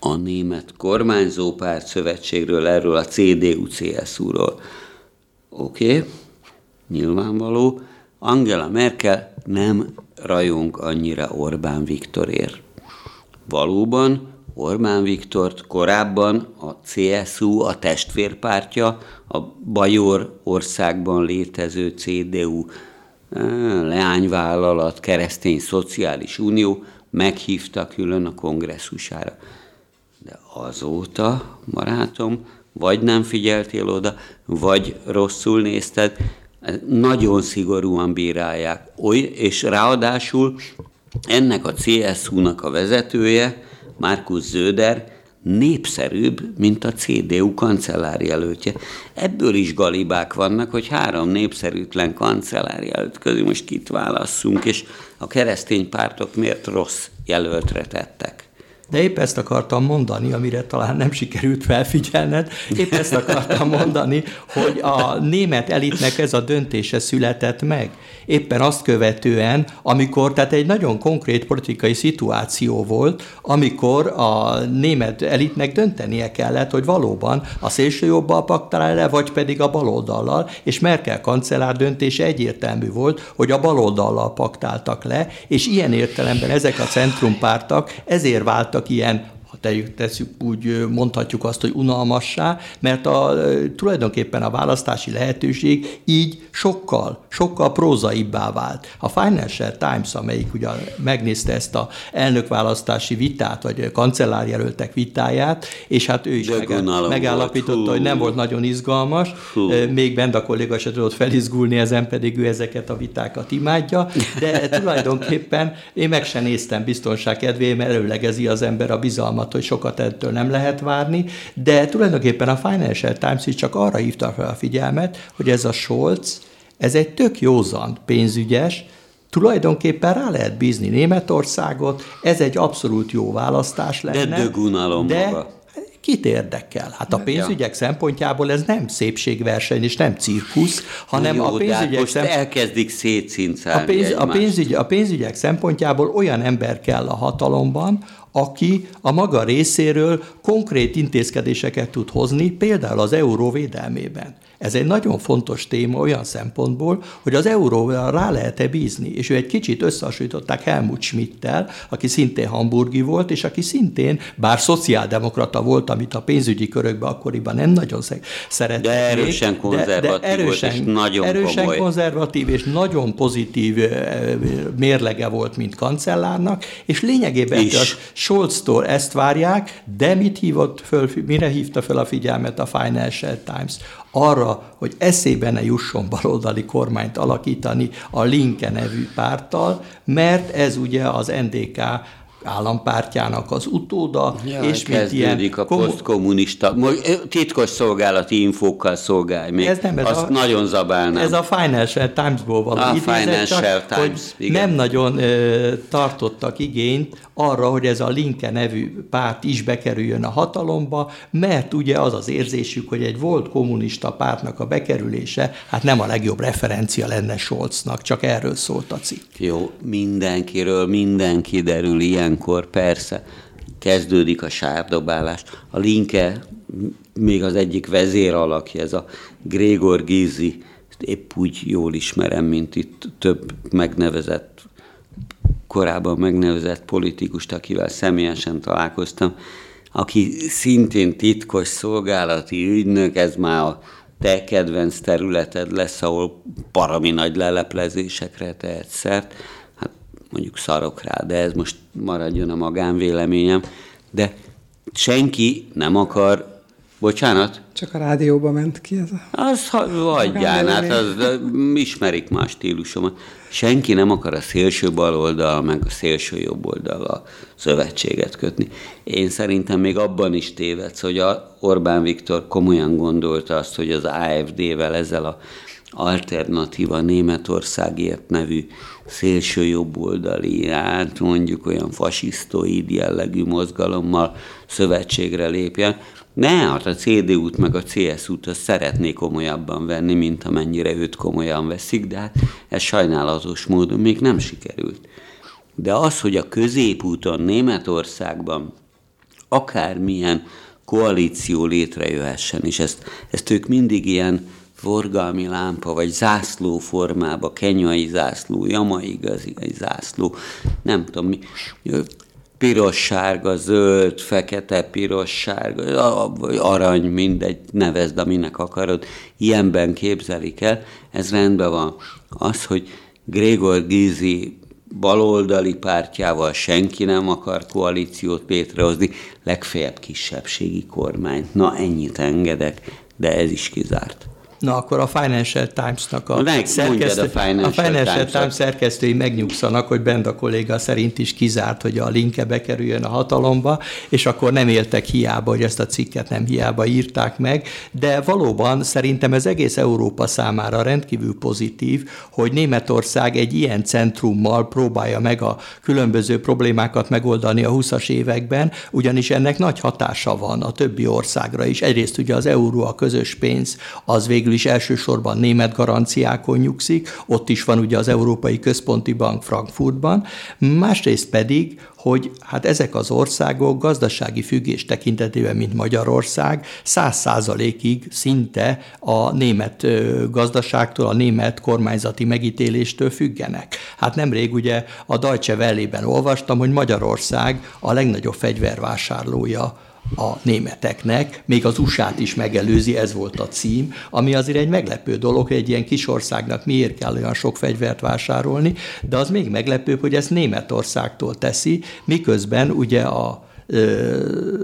a német kormányzó párt szövetségről, erről a CDU-CSU-ról. Oké, okay, nyilvánvaló, Angela Merkel nem rajong annyira Orbán Viktorért. Valóban Orbán Viktort korábban a CSU, a testvérpártja, a Bajor országban létező CDU eh, leányvállalat, keresztény szociális unió meghívta külön a kongresszusára. De azóta, barátom, vagy nem figyeltél oda, vagy rosszul nézted, nagyon szigorúan bírálják. Oly, és ráadásul ennek a CSU-nak a vezetője, Markus Zöder népszerűbb, mint a CDU kancellárjelöltje. Ebből is galibák vannak, hogy három népszerűtlen kancellárjelölt közül most kit válasszunk, és a keresztény pártok miért rossz jelöltre tettek. De épp ezt akartam mondani, amire talán nem sikerült felfigyelned, épp ezt akartam mondani, hogy a német elitnek ez a döntése született meg. Éppen azt követően, amikor, tehát egy nagyon konkrét politikai szituáció volt, amikor a német elitnek döntenie kellett, hogy valóban a szélső jobbal paktál le, vagy pedig a baloldallal, és Merkel kancellár döntése egyértelmű volt, hogy a baloldallal paktáltak le, és ilyen értelemben ezek a centrumpártak ezért váltak voltak ilyen tesszük, úgy mondhatjuk azt, hogy unalmassá, mert a, tulajdonképpen a választási lehetőség így sokkal, sokkal prózaibbá vált. A Financial Times, amelyik ugye megnézte ezt a elnökválasztási vitát, vagy kancellárjelöltek vitáját, és hát ő is meg, megállapította, volt. hogy nem volt nagyon izgalmas, Hú. még Benda kolléga se tudott felizgulni ezen, pedig ő ezeket a vitákat imádja, de tulajdonképpen én meg sem néztem biztonság kedvéért, mert előlegezi az ember a bizalmat, hogy sokat ettől nem lehet várni, de tulajdonképpen a Financial Times is csak arra hívta fel a figyelmet, hogy ez a Scholz, ez egy tök józan pénzügyes, tulajdonképpen rá lehet bízni Németországot, ez egy abszolút jó választás lenne. De dögunalom de, maga. kit érdekel? Hát a pénzügyek szempontjából ez nem szépségverseny és nem cirkusz, hanem Jó, a hát pénzügyek most szem... elkezdik a, szétszincálni pénz, a, pénzügy, a pénzügyek szempontjából olyan ember kell a hatalomban, aki a maga részéről konkrét intézkedéseket tud hozni, például az euró védelmében. Ez egy nagyon fontos téma olyan szempontból, hogy az euróra rá lehet-e bízni, és ő egy kicsit összehasonlították Helmut Schmidt-tel, aki szintén hamburgi volt, és aki szintén, bár szociáldemokrata volt, amit a pénzügyi körökben akkoriban nem nagyon szerették. De erősen konzervatív volt, és nagyon erősen komoly. konzervatív, és nagyon pozitív mérlege volt, mint kancellárnak, és lényegében Is. a Scholztól ezt várják, de mit hívott föl, mire hívta fel a figyelmet a Financial Times? Arra, hogy eszébe ne jusson baloldali kormányt alakítani a Linke nevű párttal, mert ez ugye az NDK állampártjának az utóda, Ja, és mint ilyen a komu- posztkommunista, titkos szolgálati infókkal szolgálj még. Ez nem, ez Azt a- nagyon zabálnám. Ez a Financial Times-ból való A idézet, Financial csak, Times, hogy igen. nem nagyon ö, tartottak igényt arra, hogy ez a Linke nevű párt is bekerüljön a hatalomba, mert ugye az az érzésük, hogy egy volt kommunista pártnak a bekerülése, hát nem a legjobb referencia lenne Scholznak, csak erről szólt a cikk. Jó, mindenkiről minden kiderül ilyenkor, persze. Kezdődik a sárdobálás. A Linke még az egyik vezér alakja, ez a Gregor Gysi, épp úgy jól ismerem, mint itt több megnevezett, korábban megnevezett politikust, akivel személyesen találkoztam, aki szintén titkos szolgálati ügynök, ez már a te kedvenc területed lesz, ahol parami nagy leleplezésekre tehet szert. Mondjuk szarok rá, de ez most maradjon a magánvéleményem. De senki nem akar, bocsánat, Csak a rádióba ment ki ez a... az ha- hagyján, hát az, ismerik más stílusomat. Senki nem akar a szélső baloldal, meg a szélső jobb oldal a szövetséget kötni. Én szerintem még abban is tévedsz, hogy a Orbán Viktor komolyan gondolta azt, hogy az AFD-vel ezzel a alternatíva Németországért nevű szélső jobboldali, hát mondjuk olyan fasisztoid jellegű mozgalommal szövetségre lépjen. Ne, hát a CDU-t meg a CSU-t azt szeretné komolyabban venni, mint amennyire őt komolyan veszik, de hát ez sajnálatos módon még nem sikerült. De az, hogy a középúton Németországban akármilyen koalíció létrejöhessen, és ezt, ezt ők mindig ilyen forgalmi lámpa, vagy zászló formába, kenyai zászló, jamai igazi zászló, nem tudom mi, piros, sárga, zöld, fekete, piros, sárga, arany, mindegy, nevezd, aminek akarod, ilyenben képzelik el, ez rendben van. Az, hogy Gregor Gysi baloldali pártjával senki nem akar koalíciót létrehozni, legfeljebb kisebbségi kormányt. Na, ennyit engedek, de ez is kizárt. Na, akkor a Financial Times-nak a, ne, szerkesztő, a Financial Financial Times-ot. Times szerkesztői megnyugszanak, hogy Benda kolléga szerint is kizárt, hogy a linke bekerüljön a hatalomba, és akkor nem éltek hiába, hogy ezt a cikket nem hiába írták meg, de valóban szerintem ez egész Európa számára rendkívül pozitív, hogy Németország egy ilyen centrummal próbálja meg a különböző problémákat megoldani a 20-as években, ugyanis ennek nagy hatása van a többi országra is. Egyrészt ugye az euró a közös pénz, az végül is elsősorban német garanciákon nyugszik, ott is van ugye az Európai Központi Bank Frankfurtban, másrészt pedig, hogy hát ezek az országok gazdasági függés tekintetében, mint Magyarország, száz százalékig szinte a német gazdaságtól, a német kormányzati megítéléstől függenek. Hát nemrég ugye a Deutsche Welle-ben olvastam, hogy Magyarország a legnagyobb fegyvervásárlója a németeknek, még az USA-t is megelőzi, ez volt a cím, ami azért egy meglepő dolog, egy ilyen kis országnak miért kell olyan sok fegyvert vásárolni, de az még meglepőbb, hogy ezt Németországtól teszi, miközben ugye a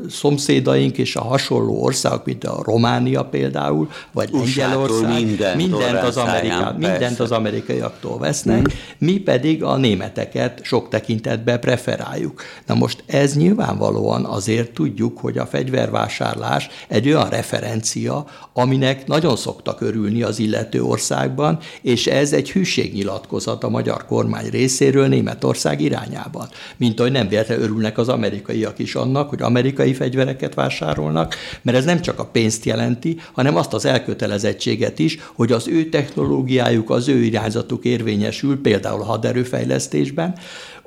szomszédaink és a hasonló országok, mint a Románia például, vagy Lengyelország, mindent mindent az, orrán Ameriká, száján, mindent az amerikaiaktól vesznek, mi pedig a németeket sok tekintetben preferáljuk. Na most ez nyilvánvalóan azért tudjuk, hogy a fegyvervásárlás egy olyan referencia, aminek nagyon szoktak örülni az illető országban, és ez egy hűségnyilatkozat a magyar kormány részéről Németország irányában. Mint ahogy nem véletlenül örülnek az amerikaiak is is annak, hogy amerikai fegyvereket vásárolnak, mert ez nem csak a pénzt jelenti, hanem azt az elkötelezettséget is, hogy az ő technológiájuk, az ő irányzatuk érvényesül, például a haderőfejlesztésben,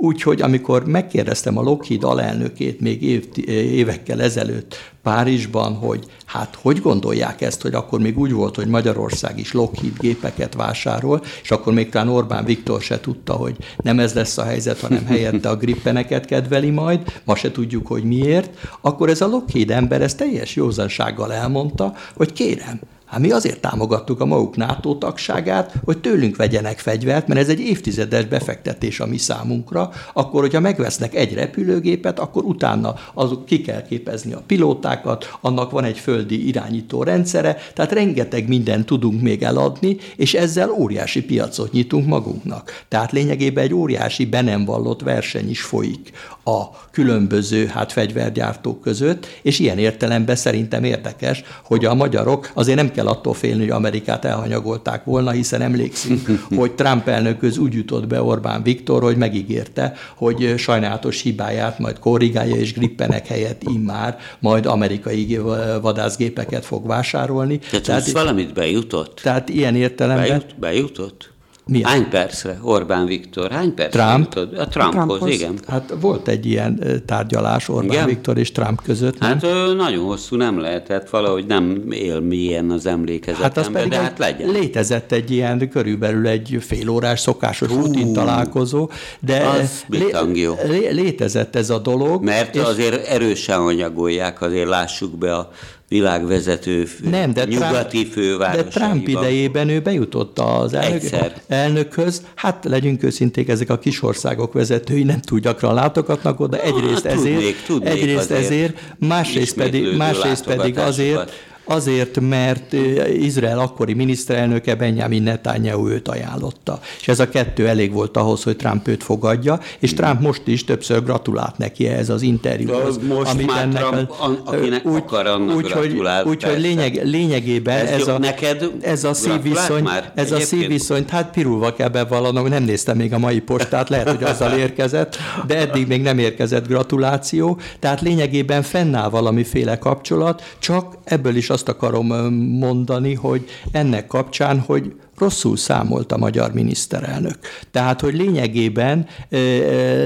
Úgyhogy amikor megkérdeztem a Lockheed alelnökét még év, évekkel ezelőtt Párizsban, hogy hát hogy gondolják ezt, hogy akkor még úgy volt, hogy Magyarország is Lockheed gépeket vásárol, és akkor még talán Orbán Viktor se tudta, hogy nem ez lesz a helyzet, hanem helyette a grippeneket kedveli majd, ma se tudjuk, hogy miért, akkor ez a Lockheed ember ez teljes józansággal elmondta, hogy kérem, Hát mi azért támogattuk a maguk NATO tagságát, hogy tőlünk vegyenek fegyvert, mert ez egy évtizedes befektetés a mi számunkra, akkor, hogyha megvesznek egy repülőgépet, akkor utána azok ki kell képezni a pilótákat, annak van egy földi irányító rendszere, tehát rengeteg mindent tudunk még eladni, és ezzel óriási piacot nyitunk magunknak. Tehát lényegében egy óriási be nem vallott verseny is folyik a különböző hát fegyvergyártók között, és ilyen értelemben szerintem érdekes, hogy a magyarok azért nem kell attól félni, hogy Amerikát elhanyagolták volna, hiszen emlékszünk, hogy Trump elnököz úgy jutott be Orbán Viktor, hogy megígérte, hogy sajnálatos hibáját majd korrigálja, és grippenek helyett immár majd amerikai vadászgépeket fog vásárolni. Tehát, tehát valamit bejutott? Tehát ilyen értelemben... Bejut, bejutott? Mi Hány percre Orbán Viktor? Hány percre Trump? Jutott? A Trumphoz, Trumphoz, igen. Hát volt egy ilyen tárgyalás Orbán igen? Viktor és Trump között. Nem? Hát nagyon hosszú nem lehetett, valahogy nem él milyen az emlékezetemben, hát az pedig de hát legyen. Létezett egy ilyen, körülbelül egy fél órás szokásos Hú, rutin találkozó, de az lé, létezett ez a dolog. Mert és azért erősen anyagolják, azért lássuk be a világvezető nem, de nyugati Trump, fővárosaiban. De Trump idejében ő bejutott az elnök, elnökhöz. Hát legyünk őszinték, ezek a kis országok vezetői nem túl gyakran látogatnak oda. Egyrészt hát, ezért, tudnék, tudnék egyrészt ezért, másrészt pedig, másrészt pedig azért, azért, mert Izrael akkori miniszterelnöke Benjamin Netanyahu őt ajánlotta. És ez a kettő elég volt ahhoz, hogy Trump őt fogadja, és. Trump most is többször gratulált neki ehhez az interjúhoz. Most amit már ennek Trump, a, akinek úgy, akar, annak úgy, hogy, úgy, hogy lényeg, lényegében ez, ez, a, neked ez a szívviszony, már ez a szívviszony, hát pirulva kell bevallanom, nem néztem még a mai postát, lehet, hogy azzal érkezett, de eddig még nem érkezett gratuláció, tehát lényegében fennáll valamiféle kapcsolat, csak ebből is azt akarom mondani, hogy ennek kapcsán, hogy rosszul számolt a magyar miniszterelnök. Tehát, hogy lényegében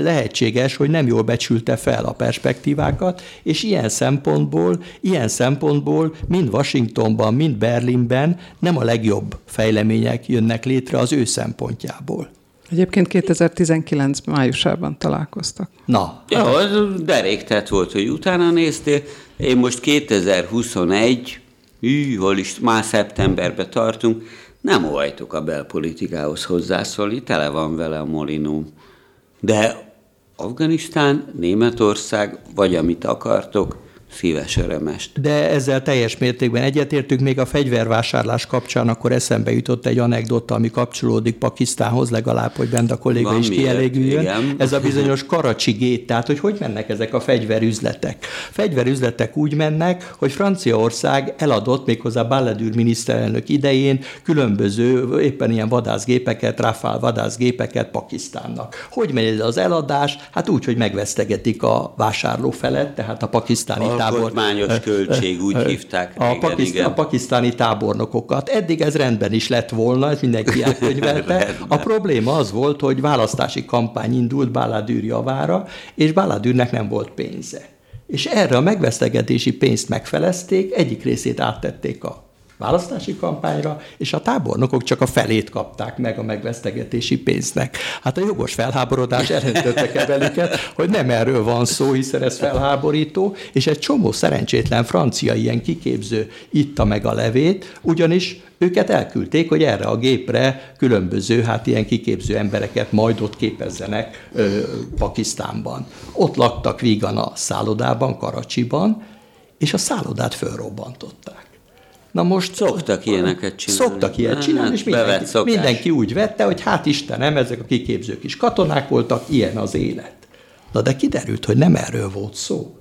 lehetséges, hogy nem jól becsülte fel a perspektívákat, és ilyen szempontból, ilyen szempontból mind Washingtonban, mind Berlinben nem a legjobb fejlemények jönnek létre az ő szempontjából. Egyébként 2019 májusában találkoztak. Na. Ja, az deréktett volt, hogy utána néztél. Én most 2021 hű, hol is, már szeptemberbe tartunk, nem óhajtok a belpolitikához hozzászólni, tele van vele a molinóm. De Afganisztán, Németország, vagy amit akartok, szíves örömest. De ezzel teljes mértékben egyetértünk, még a fegyvervásárlás kapcsán akkor eszembe jutott egy anekdota, ami kapcsolódik Pakisztánhoz, legalább, hogy bent a kolléga Van is kielégüljön. Igen. Ez a bizonyos karacsi gét, tehát hogy hogy mennek ezek a fegyverüzletek. Fegyverüzletek úgy mennek, hogy Franciaország eladott méghozzá Balladur miniszterelnök idején különböző éppen ilyen vadászgépeket, Rafale vadászgépeket Pakisztánnak. Hogy megy ez az eladás? Hát úgy, hogy megvesztegetik a vásárló felet, tehát a pakisztáni Alkotmányos költség, úgy hívták. A, régen, pakisztán, igen. a pakisztáni tábornokokat. Eddig ez rendben is lett volna, ez mindenki elkönyvelte. a probléma az volt, hogy választási kampány indult Báládűr javára, és Báládűrnek nem volt pénze. És erre a megvesztegetési pénzt megfelezték, egyik részét áttették a választási kampányra, és a tábornokok csak a felét kapták meg a megvesztegetési pénznek. Hát a jogos felháborodás elöntötte kevelüket, hogy nem erről van szó, hiszen ez felháborító, és egy csomó szerencsétlen francia ilyen kiképző itta meg a levét, ugyanis őket elküldték, hogy erre a gépre különböző, hát ilyen kiképző embereket majd ott képezzenek ö, Pakisztánban. Ott laktak vígan a szállodában, Karacsiban, és a szállodát fölrobbantották. Na most szoktak ilyeneket csinálni. Szoktak ilyet csinálni, és mindenki, mindenki úgy vette, hogy hát Istenem, ezek a kiképzők is katonák voltak, ilyen az élet. Na de kiderült, hogy nem erről volt szó.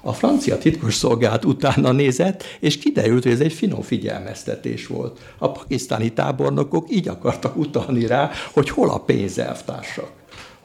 A francia titkos szolgálat utána nézett, és kiderült, hogy ez egy finom figyelmeztetés volt. A pakisztáni tábornokok így akartak utalni rá, hogy hol a pénzelvtársak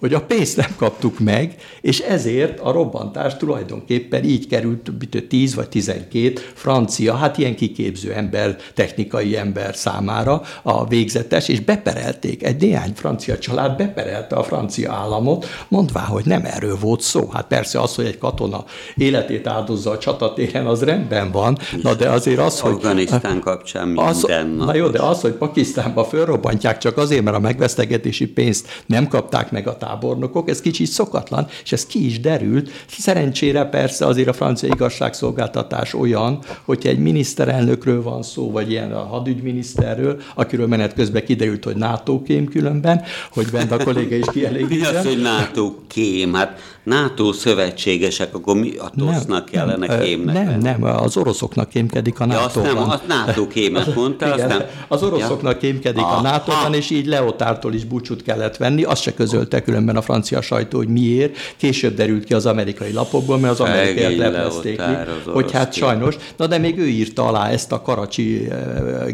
hogy a pénzt nem kaptuk meg, és ezért a robbantás tulajdonképpen így került 10 vagy 12 francia, hát ilyen kiképző ember, technikai ember számára a végzetes, és beperelték. Egy néhány francia család beperelte a francia államot, mondvá, hogy nem erről volt szó. Hát persze az, hogy egy katona életét áldozza a csatatéren, az rendben van, na de azért az, hogy... Afganisztán kapcsán az, nap. Na jó, de az, hogy Pakisztánba fölrobbantják csak azért, mert a megvesztegetési pénzt nem kapták meg a tábornokok, ez kicsit szokatlan, és ez ki is derült. Szerencsére persze azért a francia igazságszolgáltatás olyan, hogyha egy miniszterelnökről van szó, vagy ilyen a hadügyminiszterről, akiről menet közben kiderült, hogy NATO kém különben, hogy bent a kolléga is kielégítsen. Mi az, hogy NATO kém? Hát NATO szövetségesek, akkor mi a TOSZ-nak kellene nem, kémnek Nem, nem, az oroszoknak kémkedik a Ja, azt nem, azt NATO kémet mondta, azt nem. az oroszoknak kémkedik a. NATO-ban, és így Leotártól is búcsút kellett venni. Azt se közölte különben a francia sajtó, hogy miért. Később derült ki az amerikai lapokból, mert az amerikaiak leplezték ki, hogy hát sajnos. Na de még ő írta alá ezt a Karacsi eh,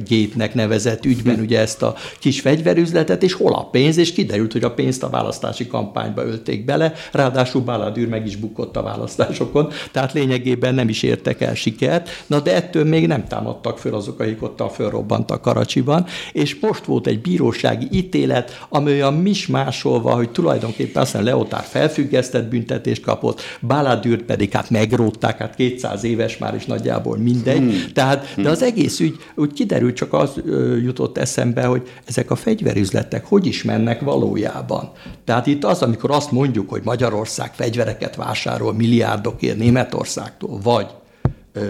gétnek nevezett ügyben, ugye ezt a kis fegyverüzletet, és hol a pénz, és kiderült, hogy a pénzt a választási kampányba ölték bele, ráadásul Baladűr meg is bukott a választásokon, tehát lényegében nem is értek el sikert, na de ettől még nem támadtak föl azok, akik ott fölrobbantak Karacsiban, és most volt egy bírósági ítélet, ami olyan mismásolva, hogy tulajdonképpen aztán Leotár felfüggesztett büntetést kapott, Baladűrt pedig hát megrótták, hát 200 éves már is nagyjából mindegy, hmm. tehát, de az egész ügy úgy kiderült, csak az jutott eszembe, hogy ezek a fegyverüzletek hogy is mennek valójában. Tehát itt az, amikor azt mondjuk, hogy Magyarország fegyvereket vásárol milliárdokért Németországtól, vagy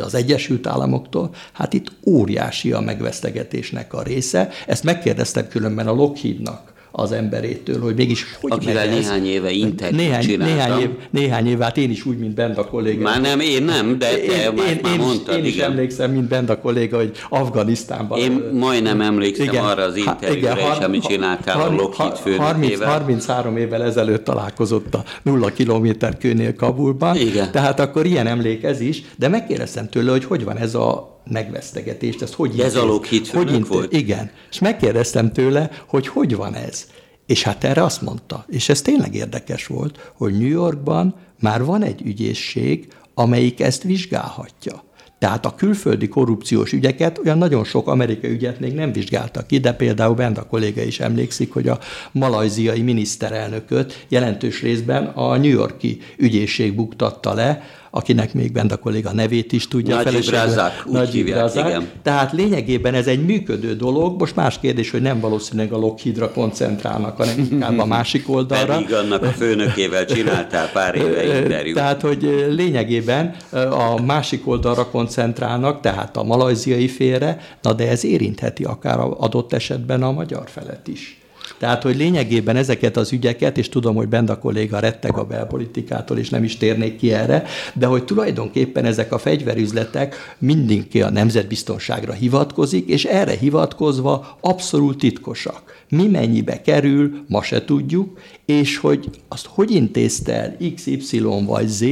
az Egyesült Államoktól, hát itt óriási a megvesztegetésnek a része. Ezt megkérdeztem különben a Lockheednak az emberétől, hogy mégis hogy Akivel megy néhány éve interjút néhány, csináltam. néhány, év, néhány év, hát én is úgy, mint Benda kolléga. Már nem, én nem, de te én, már, én, már én, mondtad, is, én is igen. emlékszem, mint Benda kolléga, hogy Afganisztánban. Én majdnem emlékszem Igen. arra az interjúra is, har- amit csináltál a har- Lockheed ha- főnökével. 30, 33 évvel ezelőtt találkozott a nulla kilométer kőnél Kabulban. Igen. Tehát akkor ilyen emlék ez is, de megkérdeztem tőle, hogy hogy van ez a megvesztegetést, ezt hogy a intéz- hogy intéz- volt? Igen. És megkérdeztem tőle, hogy hogy van ez. És hát erre azt mondta, és ez tényleg érdekes volt, hogy New Yorkban már van egy ügyészség, amelyik ezt vizsgálhatja. Tehát a külföldi korrupciós ügyeket, olyan nagyon sok amerikai ügyet még nem vizsgáltak ki, de például Benda kolléga is emlékszik, hogy a malajziai miniszterelnököt jelentős részben a New Yorki ügyészség buktatta le, akinek még Benda kolléga nevét is tudja. Felesége- Razak, úgy Najib hívják, Razak. igen. Tehát lényegében ez egy működő dolog, most más kérdés, hogy nem valószínűleg a Lockheedra koncentrálnak, hanem inkább a másik oldalra. Pedig annak a főnökével csináltál pár éve interjút. Tehát, hogy lényegében a másik oldalra koncentrálnak, tehát a malajziai félre, na de ez érintheti akár a- adott esetben a magyar felet is. Tehát, hogy lényegében ezeket az ügyeket, és tudom, hogy Benda kolléga retteg a belpolitikától, és nem is térnék ki erre, de hogy tulajdonképpen ezek a fegyverüzletek mindenki a nemzetbiztonságra hivatkozik, és erre hivatkozva abszolút titkosak. Mi mennyibe kerül, ma se tudjuk, és hogy azt hogy intézte el XY vagy Z,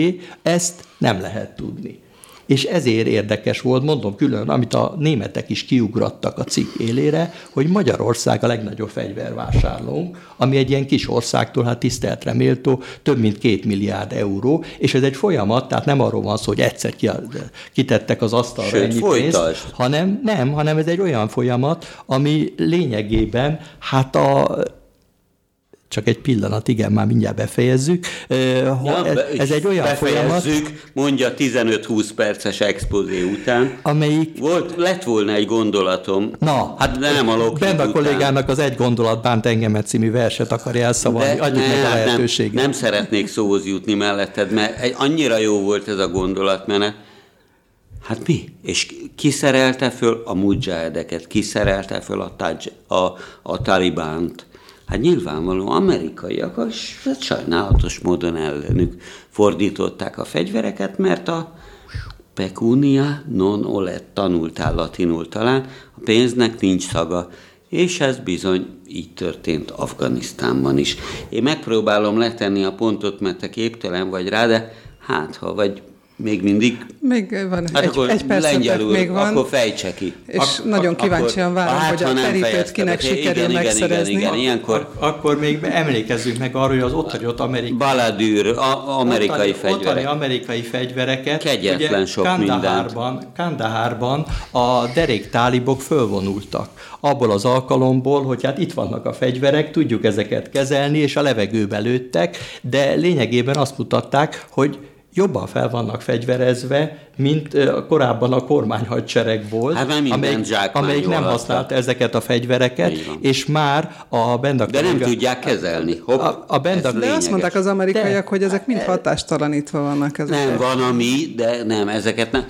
ezt nem lehet tudni. És ezért érdekes volt, mondom külön, amit a németek is kiugrattak a cikk élére, hogy Magyarország a legnagyobb fegyvervásárlónk, ami egy ilyen kis országtól, hát tiszteltre méltó, több mint két milliárd euró, és ez egy folyamat, tehát nem arról van szó, hogy egyszer ki, kitettek az asztalra Sőt, ennyi folytasd. pénzt, hanem nem, hanem ez egy olyan folyamat, ami lényegében hát a csak egy pillanat, igen, már mindjárt befejezzük. Ha- ez, ez egy olyan folyamat, mondja 15-20 perces expozé után. amelyik Volt, lett volna egy gondolatom. Na, hát de nem a Benda kollégának az Egy gondolat bánt engemet című verset akarja elszavalni. Adjuk meg a lehetőséget. Nem, nem szeretnék szóhoz jutni melletted, mert egy, annyira jó volt ez a gondolatmenet. Hát mi? És ki szerelte föl a mujahedeket? Ki szerelte föl a, taj, a, a talibánt? Hát nyilvánvalóan amerikaiak, és hát sajnálatos módon ellenük fordították a fegyvereket, mert a pecunia non olet tanultál latinul talán, a pénznek nincs szaga, és ez bizony így történt Afganisztánban is. Én megpróbálom letenni a pontot, mert te képtelen vagy rá, de hát ha vagy Még mindig? Még van hát egy, akkor egy percetek még van. Akkor fejtse ki. És ak- nagyon kíváncsian várom, hát, hogy a terítőt kinek sikerül igen, megszerezni. Igen, igen, igen. Ilyenkor... Ak- akkor még emlékezzünk meg arról, hogy az ott hagyott amerikai... Baladűr, a- amerikai ottani, fegyverek. Ottani amerikai fegyvereket. Kegyetlen sok Kandahárban, Kandahárban a derék tálibok fölvonultak. Abból az alkalomból, hogy hát itt vannak a fegyverek, tudjuk ezeket kezelni, és a levegőbe lőttek, de lényegében azt mutatták, hogy jobban fel vannak fegyverezve, mint korábban a kormányhadsereg volt, hát amelyik, amelyik nem használta ezeket a fegyvereket, és már a Benda De nem tudják kezelni. Hopp, a, a Benda De azt mondták az amerikaiak, de, hogy ezek mind hatástalanítva vannak. Ezek nem, van ami, de nem, ezeket nem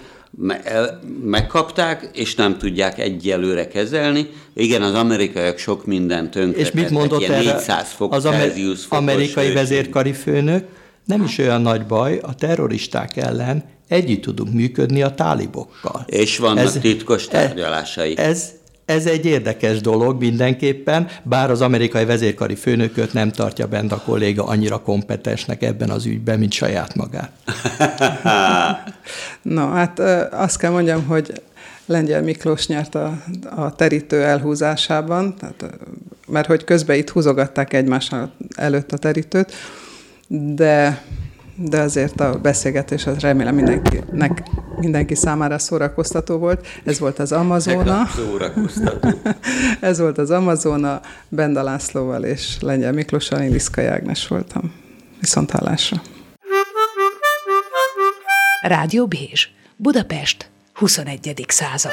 megkapták, és nem tudják egyelőre kezelni. Igen, az amerikaiak sok mindent tönkretettek. És mit mondott erre 400 fok az Celsius amerikai vezérkari főnök? Nem is olyan nagy baj, a terroristák ellen együtt tudunk működni a tálibokkal. És vannak ez, titkos tárgyalásai. Ez, ez egy érdekes dolog mindenképpen, bár az amerikai vezérkari főnököt nem tartja bent a kolléga annyira kompetensnek ebben az ügyben, mint saját magát. no, hát azt kell mondjam, hogy Lengyel Miklós nyert a, a terítő elhúzásában, tehát, mert hogy közben itt húzogatták egymás előtt a terítőt, de, de azért a beszélgetés az remélem mindenkinek, mindenki számára szórakoztató volt. Ez volt az Amazona. Szórakoztató. Ez volt az Amazona, Benda Lászlóval és Lengyel Miklóssal, én Liszka Jágnes voltam. Viszont hallásra. Rádió Bézs, Budapest, 21. század.